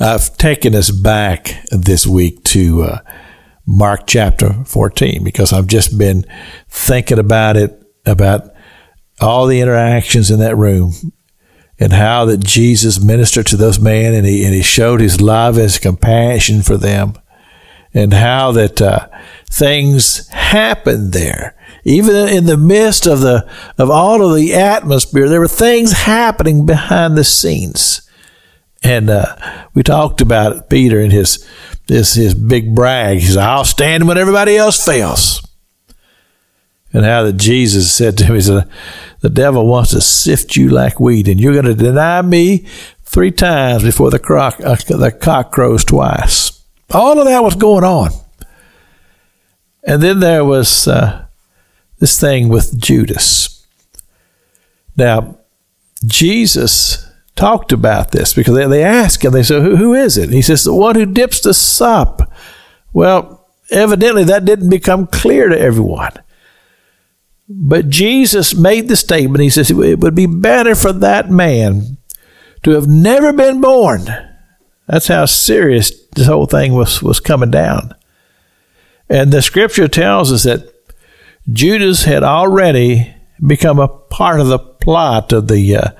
I've taken us back this week to uh, Mark chapter 14 because I've just been thinking about it, about all the interactions in that room and how that Jesus ministered to those men and he, and he showed his love, and his compassion for them and how that uh, things happened there. Even in the midst of the of all of the atmosphere, there were things happening behind the scenes. And uh, we talked about Peter and his this his big brag. He said, "I'll stand when everybody else fails." And how that Jesus said to him, "He said, the devil wants to sift you like wheat, and you're going to deny me three times before the croc uh, the cock crows twice." All of that was going on, and then there was uh, this thing with Judas. Now, Jesus talked about this because they, they asked him, they said, who, who is it? he says, the one who dips the sop. Well, evidently that didn't become clear to everyone. But Jesus made the statement. He says, it would be better for that man to have never been born. That's how serious this whole thing was, was coming down. And the scripture tells us that Judas had already become a part of the plot of the uh,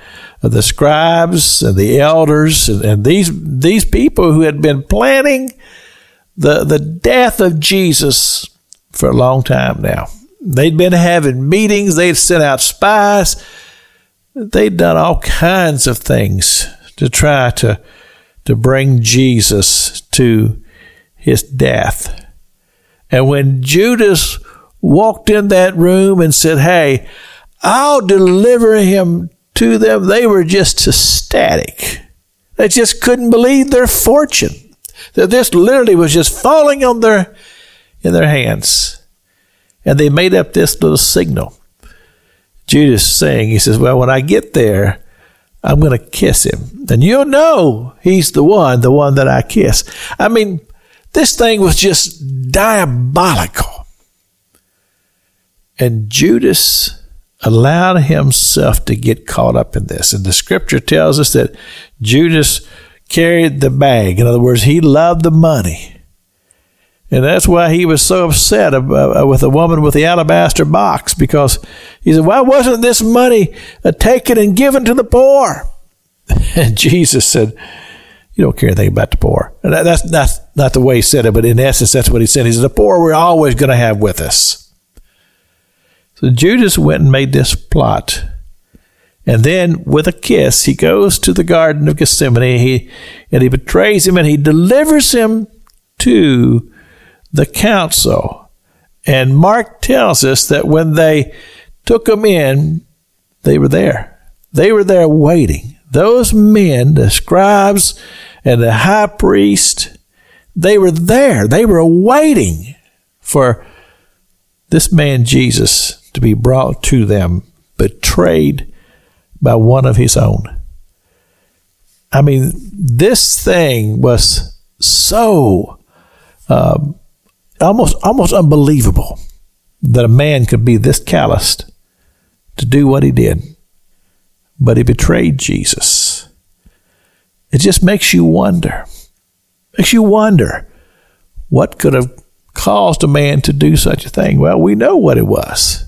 the scribes and the elders and, and these these people who had been planning the the death of Jesus for a long time now. They'd been having meetings, they'd sent out spies, they'd done all kinds of things to try to to bring Jesus to his death. And when Judas walked in that room and said, Hey, I'll deliver him to them, they were just ecstatic. They just couldn't believe their fortune. That this literally was just falling on their in their hands. And they made up this little signal. Judas saying, he says, Well, when I get there, I'm going to kiss him. And you'll know he's the one, the one that I kiss. I mean, this thing was just diabolical. And Judas allowed himself to get caught up in this. And the scripture tells us that Judas carried the bag. In other words, he loved the money. And that's why he was so upset uh, with the woman with the alabaster box because he said, Why wasn't this money uh, taken and given to the poor? And Jesus said, You don't care anything about the poor. And that's, that's not the way he said it, but in essence, that's what he said. He said, The poor we're always going to have with us. So Judas went and made this plot. And then, with a kiss, he goes to the Garden of Gethsemane he, and he betrays him and he delivers him to the council. And Mark tells us that when they took him in, they were there. They were there waiting. Those men, the scribes and the high priest, they were there. They were waiting for this man Jesus to be brought to them, betrayed by one of his own. I mean, this thing was so uh, almost almost unbelievable that a man could be this calloused to do what he did, but he betrayed Jesus. It just makes you wonder. Makes you wonder what could have caused a man to do such a thing. Well, we know what it was.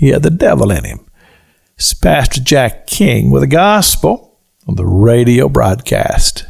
He had the devil in him. It's Pastor Jack King with a gospel on the radio broadcast.